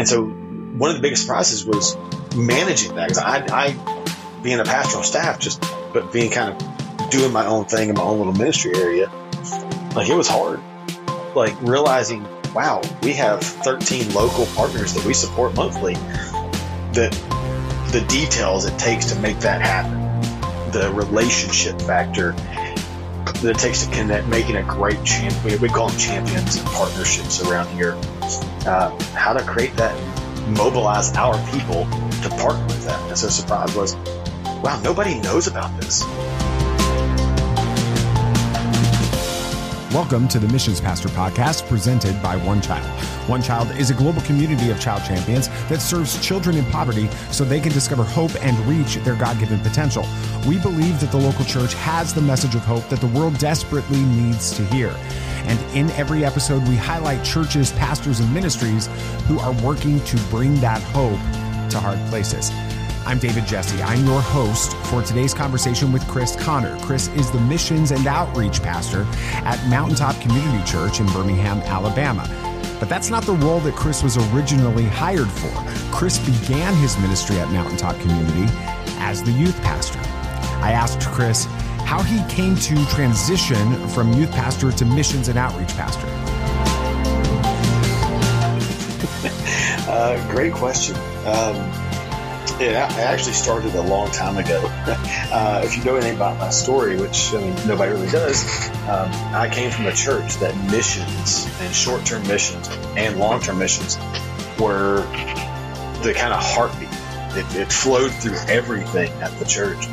And so one of the biggest surprises was managing that because I, I, being a pastoral staff, just but being kind of doing my own thing in my own little ministry area, like it was hard. Like realizing, wow, we have 13 local partners that we support monthly. That the details it takes to make that happen, the relationship factor that it takes to connect, making a great champion. We call them champions and partnerships around here. Uh, how to create that, mobilize our people to partner with that. And so surprise was, wow, nobody knows about this. Welcome to the Missions Pastor podcast presented by One Child. One Child is a global community of child champions that serves children in poverty so they can discover hope and reach their God given potential. We believe that the local church has the message of hope that the world desperately needs to hear. And in every episode, we highlight churches, pastors, and ministries who are working to bring that hope to hard places. I'm David Jesse. I'm your host for today's conversation with Chris Conner. Chris is the missions and outreach pastor at Mountaintop Community Church in Birmingham, Alabama. But that's not the role that Chris was originally hired for. Chris began his ministry at Mountaintop Community as the youth pastor. I asked Chris how he came to transition from youth pastor to missions and outreach pastor. uh, great question. Um, it actually started a long time ago. Uh, if you know anything about my story, which I mean, nobody really does, um, I came from a church that missions and short term missions and long term missions were the kind of heartbeat. It, it, flowed through everything at the church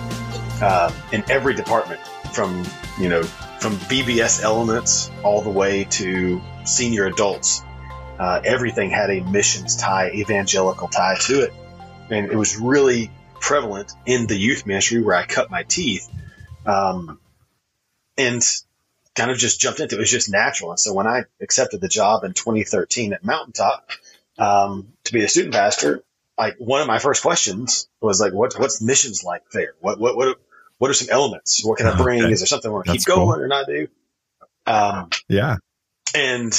uh, in every department from, you know, from VBS elements all the way to senior adults. Uh, everything had a missions tie, evangelical tie to it and it was really prevalent in the youth ministry where I cut my teeth, um, and kind of just jumped into it. It was just natural. And so when I accepted the job in 2013 at Mountaintop um, to be a student pastor, like one of my first questions was like, "What what's missions like there? What what what what are some elements? What can I bring? Okay. Is there something I want to keep going cool. or not do?" Um, yeah. And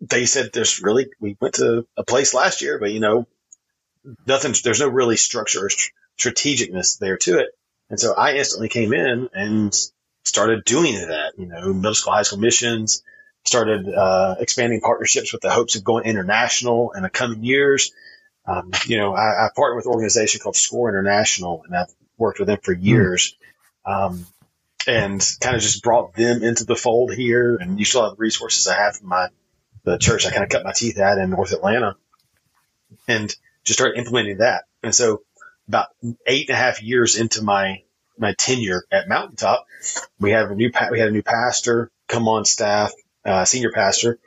they said, "There's really." We went to a place last year, but you know, nothing, there's no really structure or strategicness there to it. And so I instantly came in and started doing that, you know, middle school, high school missions, started uh, expanding partnerships with the hopes of going international in the coming years. Um, you know, I, I partnered with an organization called Score International, and I've worked with them for hmm. years. Um, and kind of just brought them into the fold here. And you still have the resources I have from my the church I kind of cut my teeth at in North Atlanta. And just started implementing that. And so about eight and a half years into my, my tenure at Mountaintop, we have a new, we had a new pastor come on staff, uh, senior pastor.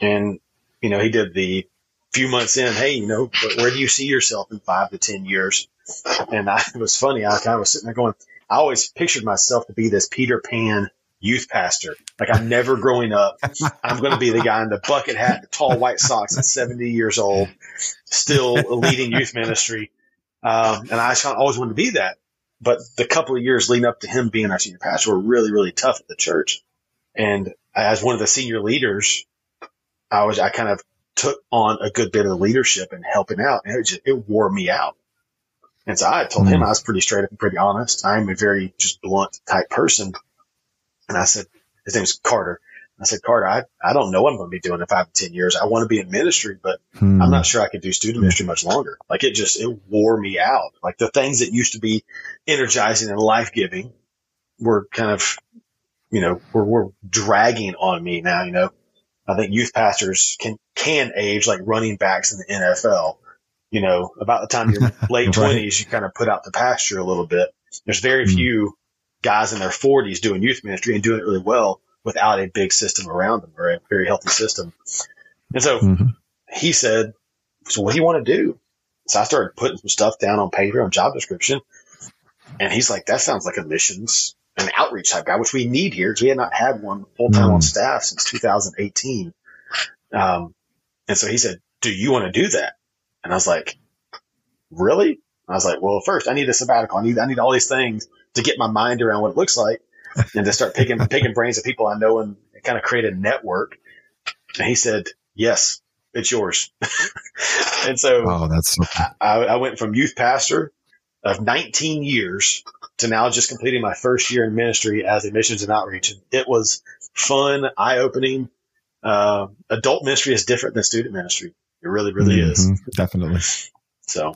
And, you know, he did the few months in, Hey, you know, where do you see yourself in five to 10 years? And I, it was funny. I kind of was sitting there going, I always pictured myself to be this Peter Pan youth pastor. Like I'm never growing up. I'm going to be the guy in the bucket hat, the tall white socks at 70 years old, still leading youth ministry. Um, and I always wanted to be that. But the couple of years leading up to him being our senior pastor were really, really tough at the church. And as one of the senior leaders, I was, I kind of took on a good bit of the leadership and helping out. And it just, it wore me out. And so I told him mm-hmm. I was pretty straight up and pretty honest. I'm a very just blunt type person. And I said, his name's Carter. I said, Carter, I, I don't know what I'm going to be doing in five to 10 years. I want to be in ministry, but hmm. I'm not sure I could do student ministry much longer. Like it just, it wore me out. Like the things that used to be energizing and life giving were kind of, you know, were, were dragging on me now, you know. I think youth pastors can, can age like running backs in the NFL. You know, about the time you're late twenties, you kind of put out the pasture a little bit. There's very hmm. few guys in their 40s doing youth ministry and doing it really well without a big system around them or a very healthy system. And so mm-hmm. he said, so what do you want to do? So I started putting some stuff down on paper on job description. And he's like, that sounds like a missions and outreach type guy, which we need here because we had not had one full time mm. on staff since 2018. Um, and so he said, do you want to do that? And I was like, really? I was like, well, first I need a sabbatical. I need, I need all these things to get my mind around what it looks like and to start picking, picking brains of people I know and kind of create a network. And he said, yes, it's yours. and so, oh, that's so. I, I went from youth pastor of 19 years to now just completing my first year in ministry as a missions and outreach. And it was fun, eye opening. Uh, adult ministry is different than student ministry. It really, really mm-hmm, is. Definitely. So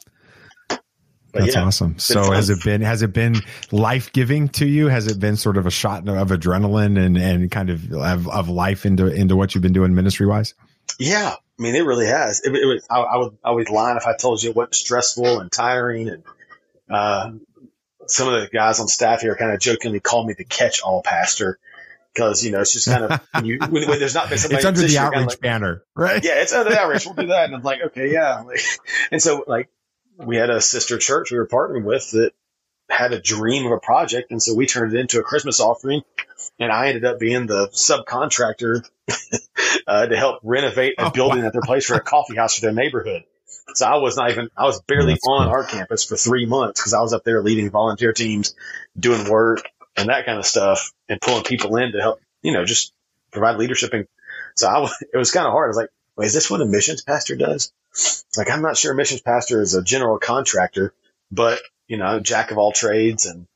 that's yeah, awesome. So fun. has it been has it been life giving to you? Has it been sort of a shot of adrenaline and, and kind of, of, of life into into what you've been doing ministry wise? Yeah, I mean it really has. It, it was, I, I, would I would lie if I told you it wasn't stressful and tiring and uh, some of the guys on staff here kind of jokingly call me the catch all pastor because you know it's just kind of when, you, when, when there's not been somebody it's under the outreach like, banner, right? Yeah, it's under the outreach. We'll do that, and I'm like, okay, yeah. and so like we had a sister church we were partnering with that had a dream of a project, and so we turned it into a Christmas offering, and I ended up being the subcontractor uh, to help renovate a oh, building wow. at their place for a coffee house for their neighborhood. So I was not even, I was barely oh, on cool. our campus for three months because I was up there leading volunteer teams, doing work and that kind of stuff and pulling people in to help, you know, just provide leadership. And so I was, it was kind of hard. I was like, wait, is this what a missions pastor does? Like, I'm not sure missions pastor is a general contractor, but you know, jack of all trades. And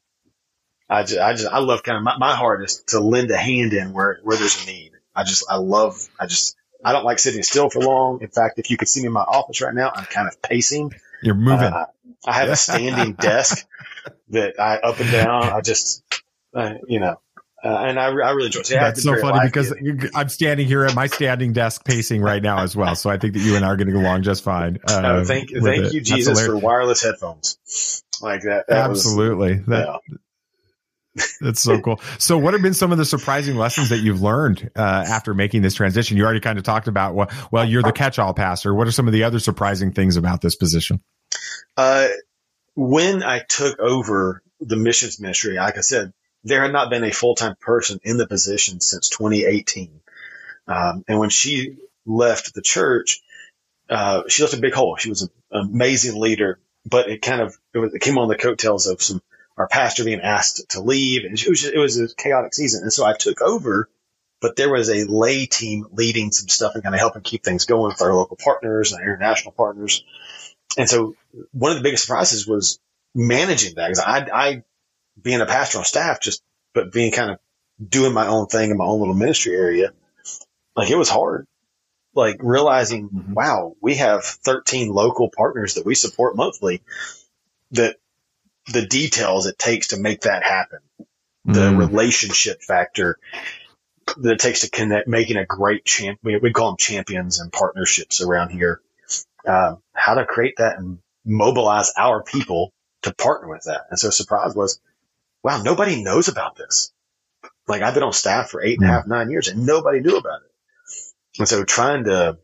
I just, I just, I love kind of my, my heart is to lend a hand in where, where there's a need. I just, I love, I just, I don't like sitting still for long. In fact, if you could see me in my office right now, I'm kind of pacing. You're moving. Uh, I have a standing desk that I up and down. I just, uh, you know, uh, and I, I really enjoy it. That's so funny because I'm standing here at my standing desk pacing right now as well. So I think that you and I are going to go along just fine. Uh, no, thank thank you, Jesus, for wireless headphones like that. that Absolutely. Was, that, yeah. That's so cool. So, what have been some of the surprising lessons that you've learned uh, after making this transition? You already kind of talked about, well, well, you're the catch-all pastor. What are some of the other surprising things about this position? Uh, when I took over the missions ministry, like I said, there had not been a full-time person in the position since 2018. Um, and when she left the church, uh, she left a big hole. She was an amazing leader, but it kind of it, was, it came on the coattails of some our pastor being asked to leave, and it was, just, it was a chaotic season. And so I took over, but there was a lay team leading some stuff and kind of helping keep things going with our local partners and our international partners. And so one of the biggest surprises was managing that because I, I, being a pastor on staff, just but being kind of doing my own thing in my own little ministry area, like it was hard. Like realizing, mm-hmm. wow, we have 13 local partners that we support monthly that the details it takes to make that happen. The mm. relationship factor that it takes to connect, making a great champ. We, we call them champions and partnerships around here. Um, how to create that and mobilize our people to partner with that. And so surprise was, wow, nobody knows about this. Like I've been on staff for eight and a half, nine years and nobody knew about it. And so trying to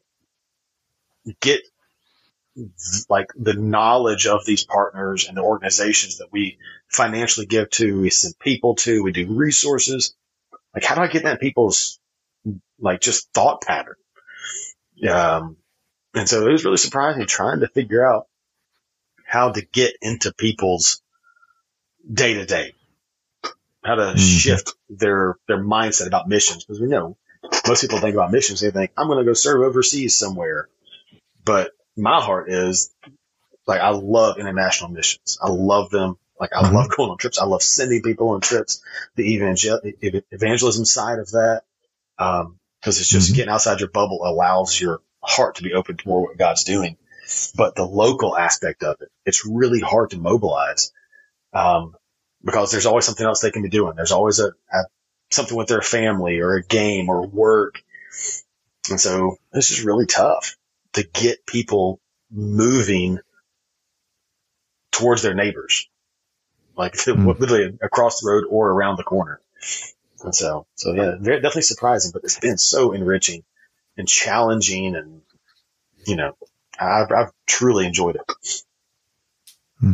get like the knowledge of these partners and the organizations that we financially give to, we send people to, we do resources. Like, how do I get that in people's like just thought pattern? Um, and so it was really surprising trying to figure out how to get into people's day to day, how to mm-hmm. shift their, their mindset about missions. Because we know most people think about missions. They think, I'm going to go serve overseas somewhere. But my heart is like I love international missions. I love them. Like I mm-hmm. love going on trips. I love sending people on trips. The evangel- evangelism side of that, because um, it's just mm-hmm. getting outside your bubble allows your heart to be open to more what God's doing. But the local aspect of it, it's really hard to mobilize um, because there's always something else they can be doing. There's always a, a something with their family or a game or work, and so this is really tough to get people moving towards their neighbors, like mm. literally across the road or around the corner. And so, so yeah, very, definitely surprising, but it's been so enriching and challenging and, you know, I've, I've truly enjoyed it. Hmm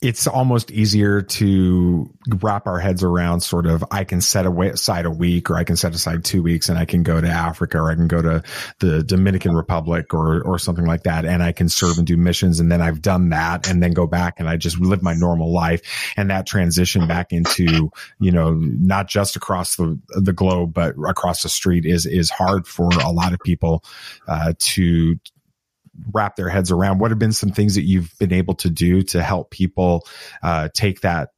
it's almost easier to wrap our heads around sort of I can set aside a week or I can set aside two weeks and I can go to Africa or I can go to the Dominican Republic or or something like that. And I can serve and do missions and then I've done that and then go back and I just live my normal life. And that transition back into you know not just across the the globe but across the street is is hard for a lot of people uh, to wrap their heads around. What have been some things that you've been able to do to help people uh, take that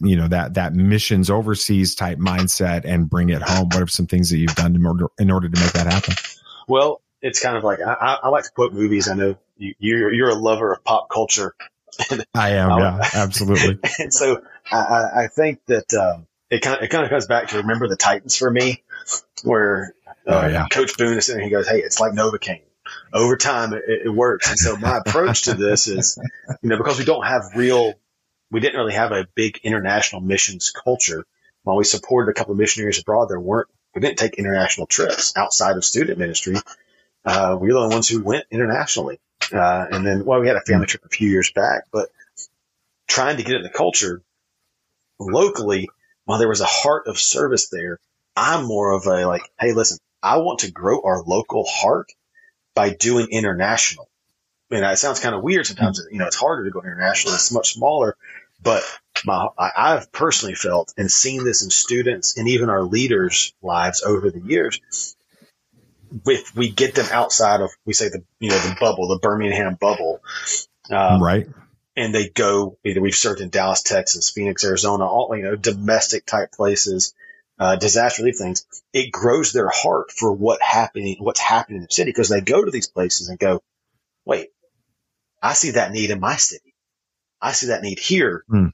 you know that that missions overseas type mindset and bring it home? What are some things that you've done in order in order to make that happen? Well, it's kind of like I, I like to quote movies. I know you, you're you're a lover of pop culture. I am, yeah, absolutely. and so I, I think that um, it kind of it kind of comes back to remember the Titans for me, where uh, oh, yeah. Coach Boone is sitting and he goes, "Hey, it's like Novocaine over time it, it works. And so my approach to this is, you know, because we don't have real, we didn't really have a big international missions culture. While we supported a couple of missionaries abroad, there weren't, we didn't take international trips outside of student ministry. Uh, we were the only ones who went internationally. Uh, and then, well, we had a family trip a few years back, but trying to get in the culture locally, while there was a heart of service there, I'm more of a like, hey, listen, I want to grow our local heart by doing international. And it sounds kind of weird sometimes. You know, it's harder to go international. It's much smaller, but my, I, have personally felt and seen this in students and even our leaders' lives over the years. If we get them outside of we say the you know the bubble, the Birmingham bubble, um, right? And they go either we've served in Dallas, Texas, Phoenix, Arizona, all you know domestic type places, uh, disaster relief things, it grows their heart for what happening, what's happening in the city because they go to these places and go, wait, I see that need in my city. I see that need here. Mm.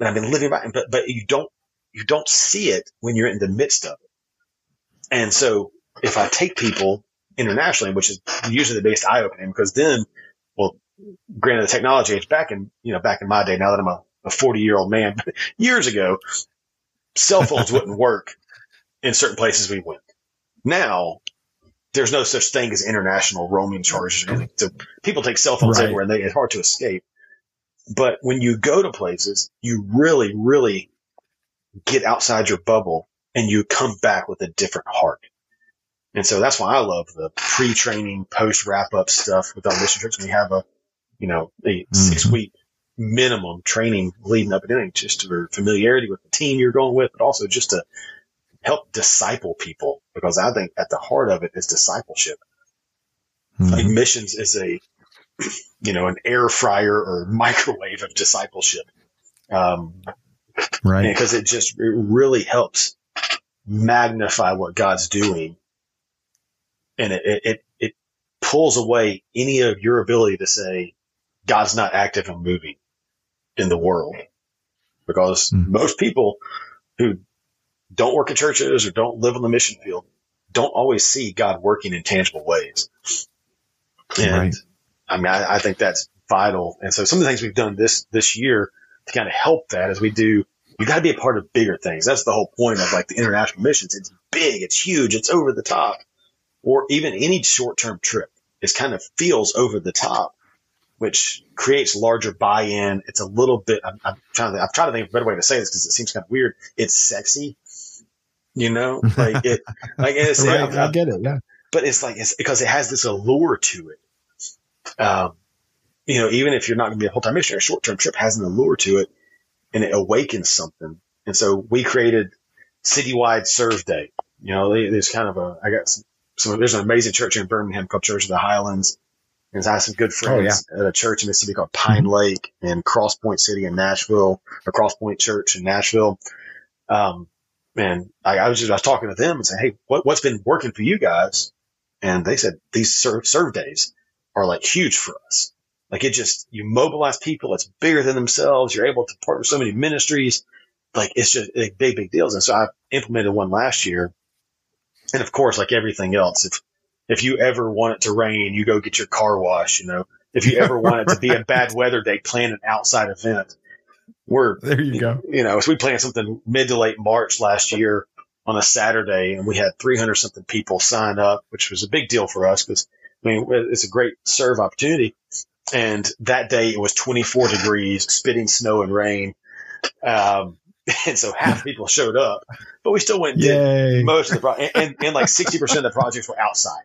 And I've been living by, but, but you don't, you don't see it when you're in the midst of it. And so if I take people internationally, which is usually the biggest eye opening because then, well, granted the technology age back in, you know, back in my day, now that I'm a, a 40 year old man, years ago, cell phones wouldn't work in certain places we went. Now, there's no such thing as international roaming charges. So people take cell phones right. everywhere and they, it's hard to escape. But when you go to places, you really, really get outside your bubble and you come back with a different heart. And so that's why I love the pre-training, post-wrap-up stuff with our mission trips. We have a, you know, a mm-hmm. six-week minimum training leading up to it, just for familiarity with the team you're going with, but also just to help disciple people because I think at the heart of it is discipleship. Mm-hmm. Like missions is a, you know, an air fryer or microwave of discipleship. Um, right. Because it just, it really helps magnify what God's doing. And it, it, it pulls away any of your ability to say, God's not active and moving in the world because mm. most people who don't work in churches or don't live on the mission field don't always see God working in tangible ways. And right. I mean, I, I, think that's vital. And so some of the things we've done this, this year to kind of help that is we do, you got to be a part of bigger things. That's the whole point of like the international missions. It's big. It's huge. It's over the top or even any short term trip. It kind of feels over the top which creates larger buy-in. It's a little bit. I'm, I'm trying to. I'm trying to think of a better way to say this because it seems kind of weird. It's sexy, you know, like it. Like it's, right, I, I get it. Yeah, but it's like it's because it has this allure to it. Um, you know, even if you're not going to be a full-time missionary, a short-term trip has an allure to it, and it awakens something. And so we created citywide serve day. You know, there's kind of a. I got some. some there's an amazing church in Birmingham called Church of the Highlands because I have some good friends oh, yeah. at a church in Mississippi called Pine mm-hmm. Lake and Cross Point City in Nashville, or Cross Point Church in Nashville. Um, and I, I was just, I was talking to them and saying, Hey, what, what's been working for you guys? And they said these serve, serve days are like huge for us. Like it just, you mobilize people. It's bigger than themselves. You're able to partner with so many ministries. Like it's just big, big deals. And so I implemented one last year. And of course, like everything else, if if you ever want it to rain, you go get your car wash, you know. If you ever want it to be a bad weather day, plan an outside event. We're there you go. You know, so we planned something mid to late March last year on a Saturday and we had 300 something people sign up, which was a big deal for us because I mean, it's a great serve opportunity. And that day it was 24 degrees, spitting snow and rain. Um, and so half the people showed up, but we still went and Yay. did most of the pro- and, and, and like 60% of the projects were outside.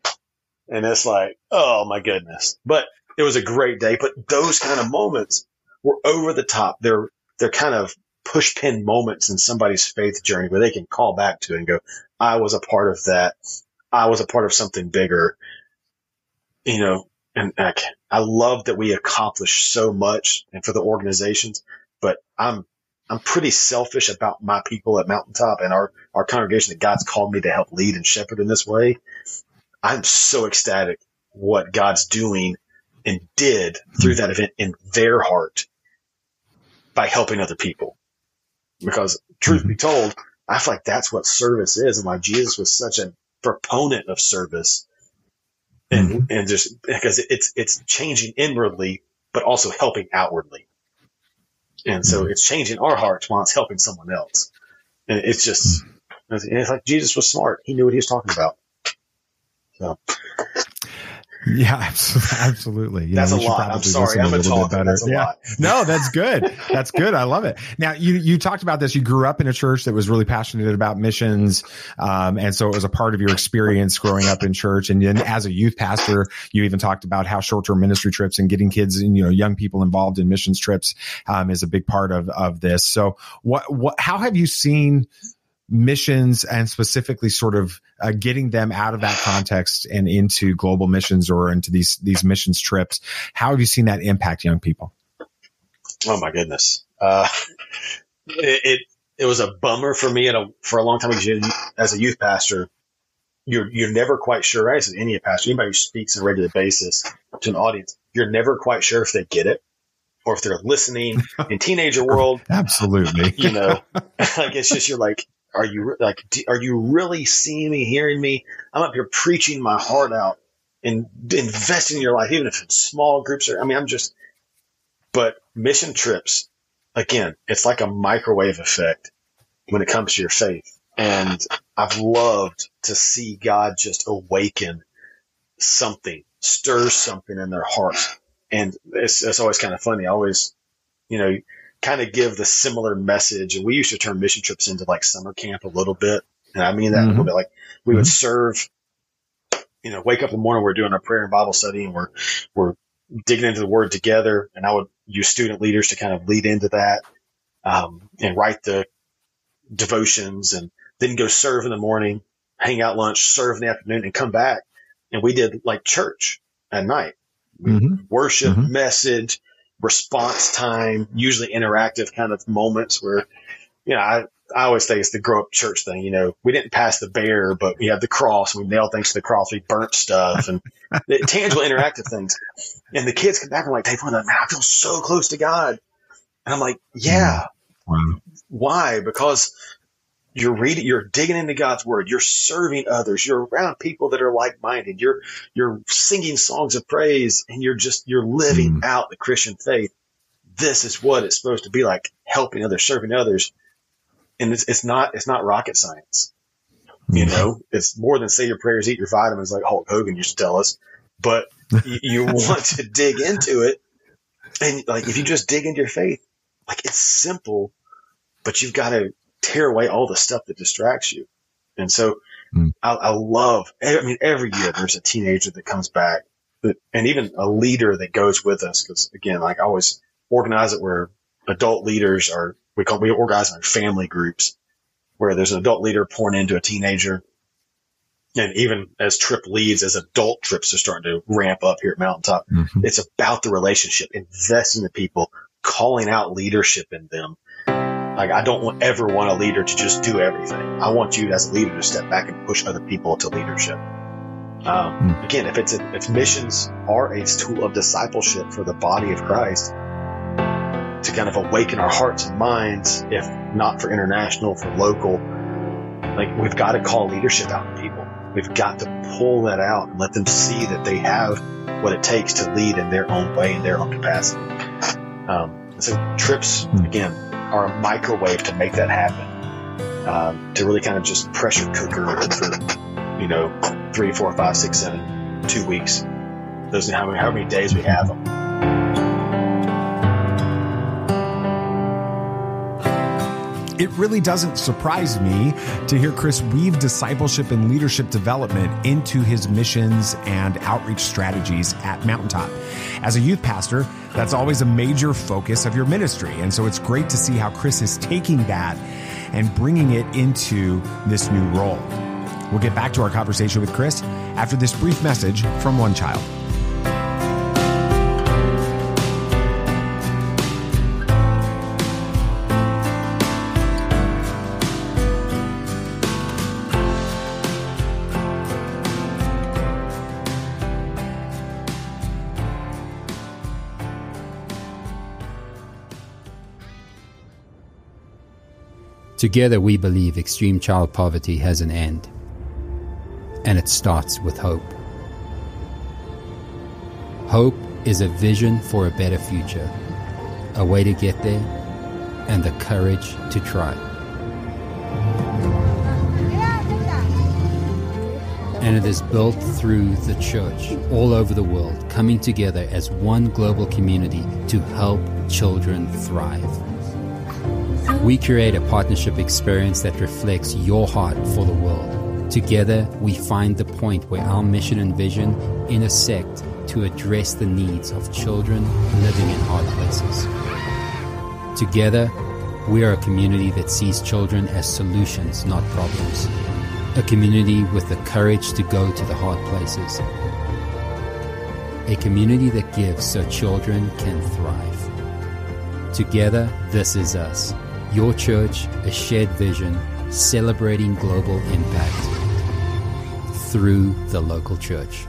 And it's like, oh my goodness. But it was a great day. But those kind of moments were over the top. They're, they're kind of push pin moments in somebody's faith journey where they can call back to it and go, I was a part of that. I was a part of something bigger, you know, and I, I love that we accomplish so much and for the organizations, but I'm, I'm pretty selfish about my people at Mountaintop and our, our congregation that God's called me to help lead and shepherd in this way. I'm so ecstatic what God's doing and did through that event in their heart by helping other people. Because truth be mm-hmm. told, I feel like that's what service is and why Jesus was such a proponent of service and, mm-hmm. and just because it's, it's changing inwardly, but also helping outwardly. And so mm-hmm. it's changing our hearts while it's helping someone else. And it's just, mm-hmm. it's like Jesus was smart. He knew what he was talking about. So Yeah, absolutely. You That's know, a lot. I'm sorry. I'm a little bit talker. That's a yeah. lot. No, that's good. That's good. I love it. Now, you you talked about this. You grew up in a church that was really passionate about missions, um, and so it was a part of your experience growing up in church. And then, as a youth pastor, you even talked about how short term ministry trips and getting kids and you know young people involved in missions trips um, is a big part of of this. So, what what how have you seen? Missions and specifically sort of uh, getting them out of that context and into global missions or into these these missions trips. How have you seen that impact young people? Oh my goodness. Uh, it, it, it was a bummer for me a, for a long time as a youth pastor, you're, you're never quite sure, as any pastor, anybody who speaks on a regular basis to an audience, you're never quite sure if they get it or if they're listening in teenager world. absolutely. You know, like it's just, you're like, are you like, are you really seeing me, hearing me? I'm up here preaching my heart out and investing in your life, even if it's small groups or, I mean, I'm just, but mission trips, again, it's like a microwave effect when it comes to your faith. And I've loved to see God just awaken something, stir something in their heart. And it's, it's always kind of funny. I always, you know, kind of give the similar message. And we used to turn mission trips into like summer camp a little bit. And I mean that a little Mhm. bit like we would serve, you know, wake up in the morning, we're doing our prayer and Bible study and we're, we're digging into the word together. And I would use student leaders to kind of lead into that, um, and write the devotions and then go serve in the morning, hang out lunch, serve in the afternoon and come back. And we did like church at night, Mhm. worship, Mhm. message, response time, usually interactive kind of moments where, you know, I, I always think it's the grow up church thing. You know, we didn't pass the bear, but we had the cross. We nailed things to the cross. We burnt stuff and the tangible interactive things. And the kids come back and like, Dave, man, I feel so close to God. And I'm like, yeah, mm. wow why? Because you're reading, you're digging into God's word. You're serving others. You're around people that are like minded. You're, you're singing songs of praise and you're just, you're living mm. out the Christian faith. This is what it's supposed to be like helping others, serving others. And it's, it's not, it's not rocket science. You mm. know, it's more than say your prayers, eat your vitamins like Hulk Hogan used to tell us, but you, you want to dig into it. And like, if you just dig into your faith, like it's simple, but you've got to tear away all the stuff that distracts you. And so Mm. I, I love, I mean, every year there's a teenager that comes back that, and even a leader that goes with us. Cause again, like I always organize it where adult leaders are, we call, we organize our family groups where there's an adult leader pouring into a teenager. And even as trip leads, as adult trips are starting to ramp up here at Mountaintop, Mhm. it's about the relationship, invest in the people, calling out leadership in them. Like I don't ever want a leader to just do everything. I want you as a leader to step back and push other people to leadership. Um, Hmm. Again, if it's a, if missions are a tool of discipleship for the body of Christ, to kind of awaken our hearts and minds, if not for international, for local, like we've got to call leadership out in people. We've got to pull that out and let them see that they have what it takes to lead in their own way, in their own capacity. Um, so trips, Hmm. again, are a microwave to make that happen. Um, to really kind of just pressure cooker for, you know, three, four, five, six, seven, two weeks. Those are how many, how many days we have them. It really doesn't surprise me to hear Chris weave discipleship and leadership development into his missions and outreach strategies at Mountaintop. As a youth pastor, that's always a major focus of your ministry. And so it's great to see how Chris is taking that and bringing it into this new role. We'll get back to our conversation with Chris after this brief message from One Child. Together, we believe extreme child poverty has an end, and it starts with hope. Hope is a vision for a better future, a way to get there, and the courage to try. And it is built through the church all over the world, coming together as one global community to help children thrive. We create a partnership experience that reflects your heart for the world. Together, we find the point where our mission and vision intersect to address the needs of children living in hard places. Together, we are a community that sees children as solutions, not problems. A community with the courage to go to the hard places. A community that gives so children can thrive. Together, this is us. Your church, a shared vision, celebrating global impact through the local church.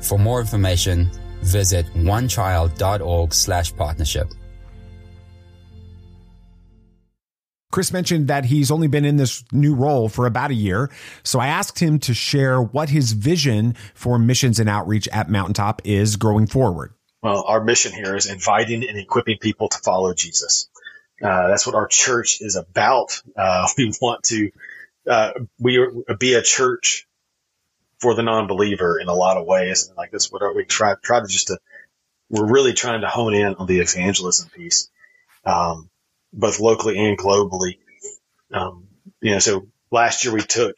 For more information, visit onechild.org slash partnership. Chris mentioned that he's only been in this new role for about a year. So I asked him to share what his vision for missions and outreach at Mountaintop is going forward. Well, our mission here is inviting and equipping people to follow Jesus. Uh, that's what our church is about. Uh, we want to uh, we be a church for the non-believer in a lot of ways. And like this, what are we try try to just to we're really trying to hone in on the evangelism piece, um, both locally and globally. Um, you know, so last year we took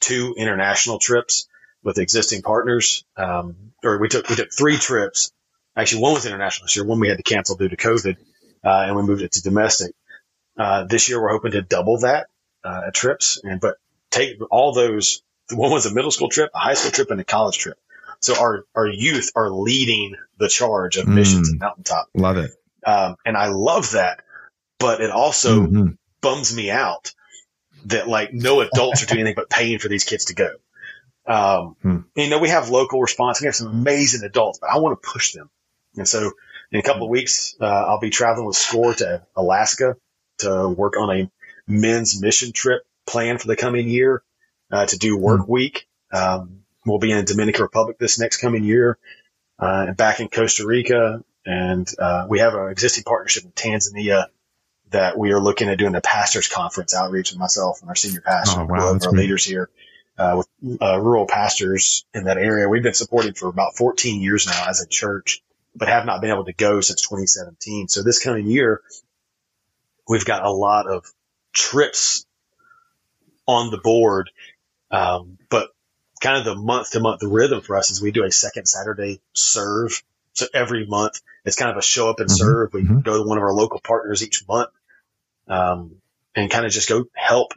two international trips with existing partners, um, or we took we took three trips Actually, one was international this year. One we had to cancel due to COVID, uh, and we moved it to domestic. Uh, this year we're hoping to double that uh, trips, and but take all those. One was a middle school trip, a high school trip, and a college trip. So our our youth are leading the charge of missions mm, at Mountaintop. Love it, um, and I love that. But it also mm-hmm. bums me out that like no adults are doing anything but paying for these kids to go. Um, hmm. You know, we have local response. We have some amazing adults, but I want to push them. And so in a couple of weeks, uh, I'll be traveling with SCORE to Alaska to work on a men's mission trip plan for the coming year, uh, to do work mm-hmm. week. Um, we'll be in the Dominican Republic this next coming year, uh, and back in Costa Rica. And, uh, we have an existing partnership in Tanzania that we are looking at doing a pastors conference outreach with myself and our senior pastor, oh, wow, our leaders here. Uh, with uh, rural pastors in that area. We've been supporting for about 14 years now as a church but have not been able to go since 2017. So this coming year, we've got a lot of trips on the board. Um, but kind of the month to month rhythm for us is we do a second Saturday serve. So every month it's kind of a show up and mm-hmm. serve. We mm-hmm. go to one of our local partners each month, um, and kind of just go help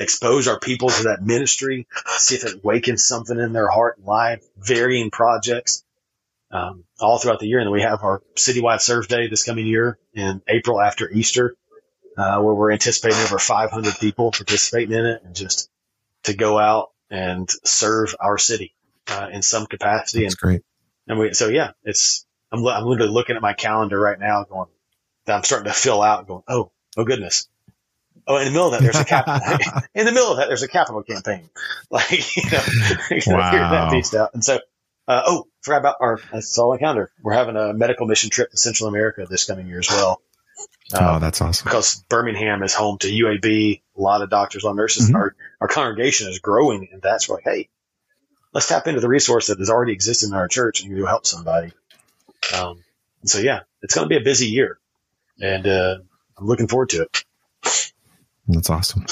expose our people to that ministry, see if it wakens something in their heart and life, varying projects um, all throughout the year. And then we have our citywide serve day this coming year in April after Easter, uh, where we're anticipating over 500 people participating in it and just to go out and serve our city, uh, in some capacity. That's and, great. And we, so yeah, it's, I'm, I'm literally looking at my calendar right now going, that I'm starting to fill out going, Oh, oh goodness. Oh, in the middle of that, there's a cap. in the middle of that, there's a capital campaign. Like, you know, wow. that beast out. And so, uh, oh, forgot about our, that's all I counted. We're having a medical mission trip to Central America this coming year as well. oh, um, that's awesome. Because Birmingham is home to UAB, a lot of doctors, a lot of nurses. Mm-hmm. Our, our congregation is growing and that's like, hey, let's tap into the resource that has already existed in our church and go help somebody. Um, so yeah, it's going to be a busy year and, uh, I'm looking forward to it. That's awesome.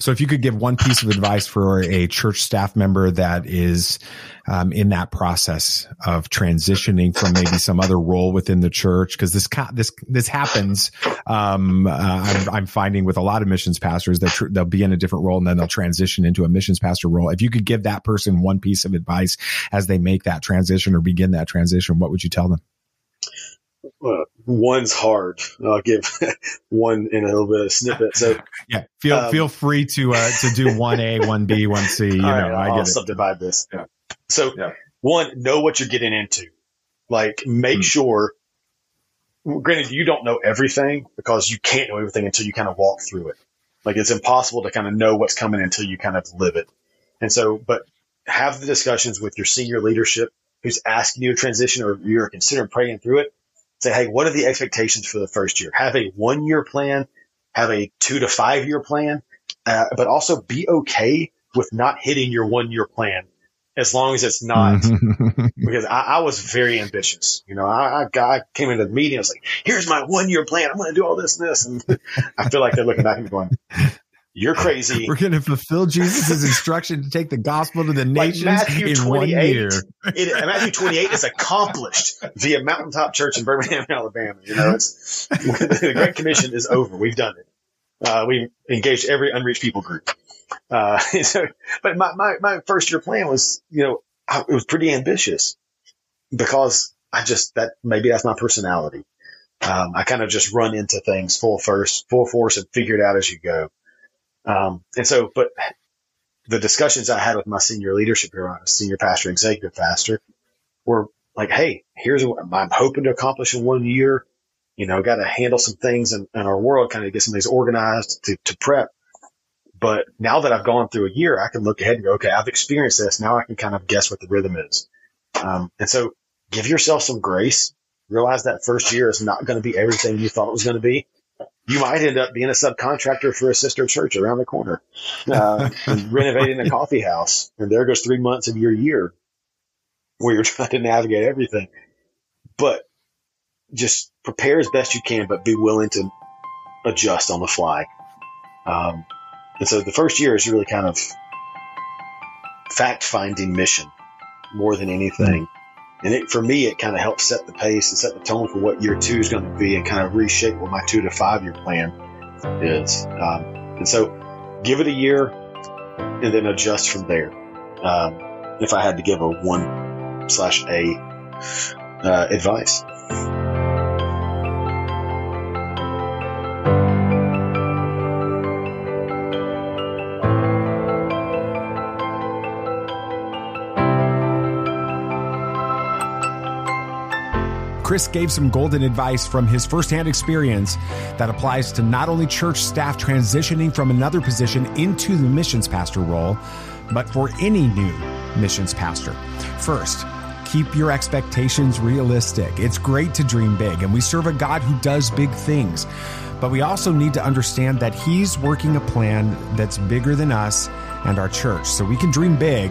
So, if you could give one piece of advice for a church staff member that is um, in that process of transitioning from maybe some other role within the church, because this this this happens. Um, uh, I'm, I'm, finding with a lot of missions pastors that tr- they'll be in a different role and then they'll transition into a missions pastor role. If you could give that person one piece of advice as they make that transition or begin that transition, what would you tell them? One's hard. I'll give one in a little bit of snippet. So yeah, feel um, feel free to uh, to do one A, one B, one C. You know, right, I get I'll it. subdivide this. Yeah. So yeah. one, know what you're getting into. Like make mm. sure. Granted, you don't know everything because you can't know everything until you kind of walk through it. Like it's impossible to kind of know what's coming until you kind of live it. And so, but have the discussions with your senior leadership who's asking you to transition or you're considering praying through it say, hey, what are the expectations for the first year? Have a one year plan, have a two to five year plan, uh, but also be okay with not hitting your one year plan as long as it's not because I, I, was very ambitious. You know, I, I, I came into the meeting. I was like, here's my one year plan. I'm going to do all this and this. And I feel like they're looking back and going, you're crazy. We're going to fulfill Jesus' instruction to take the gospel to the nations like Matthew in 28, one year. it, Matthew 28 is accomplished via Mountaintop Church in Birmingham, Alabama. You know, it's, the Great Commission is over. We've done it. Uh, we engaged every unreached people group. Uh, so, but my, my, my first year plan was, you know, I, it was pretty ambitious because I just, that maybe that's my personality. Um, I kind of just run into things full first, full force and figure it out as you go. Um, and so, but the discussions I had with my senior leadership here, senior pastor, executive pastor, were like, Hey, here's what I'm hoping to accomplish in one year. You know, got to handle some things in, in, our world, kind of get some things organized to, to prep. But now that I've gone through a year, I can look ahead and go, okay, I've experienced this. Now I can kind of guess what the rhythm is. Um, and so give yourself some grace. Realize that first year is not going to be everything you thought it was going to be you might end up being a subcontractor for a sister church around the corner, uh, renovating a coffee house. And there goes three months of your year where you're trying to navigate everything. But just prepare as best you can, but be willing to adjust on the fly. Um, and so the first year is really kind of fact finding mission more than anything. Mm-hmm. And it, for me, it kind of helps set the pace and set the tone for what year two is going to be and kind of reshape what my two to five year plan is. Um, and so give it a year and then adjust from there. Um, if I had to give a one slash a uh, advice. Chris gave some golden advice from his firsthand experience that applies to not only church staff transitioning from another position into the missions pastor role, but for any new missions pastor. First, keep your expectations realistic. It's great to dream big, and we serve a God who does big things. But we also need to understand that He's working a plan that's bigger than us and our church. So we can dream big,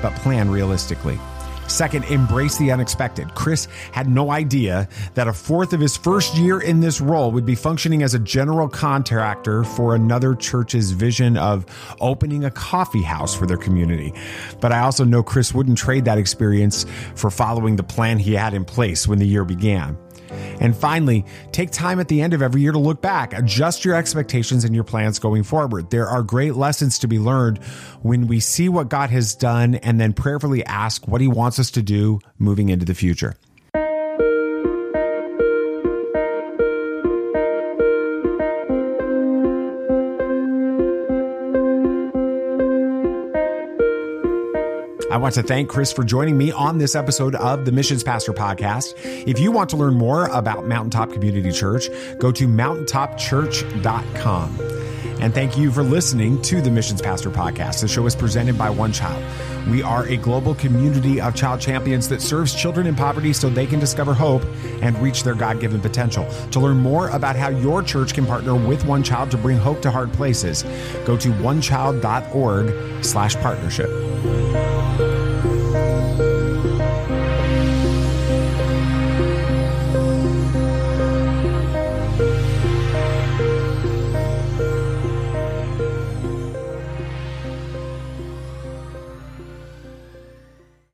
but plan realistically. Second, embrace the unexpected. Chris had no idea that a fourth of his first year in this role would be functioning as a general contractor for another church's vision of opening a coffee house for their community. But I also know Chris wouldn't trade that experience for following the plan he had in place when the year began. And finally, take time at the end of every year to look back, adjust your expectations and your plans going forward. There are great lessons to be learned when we see what God has done and then prayerfully ask what He wants us to do moving into the future. I want to thank Chris for joining me on this episode of the Missions Pastor Podcast. If you want to learn more about Mountaintop Community Church, go to mountaintopchurch.com. And thank you for listening to the Missions Pastor Podcast. The show is presented by One Child. We are a global community of child champions that serves children in poverty so they can discover hope and reach their God given potential. To learn more about how your church can partner with One Child to bring hope to hard places, go to onechild.org slash partnership.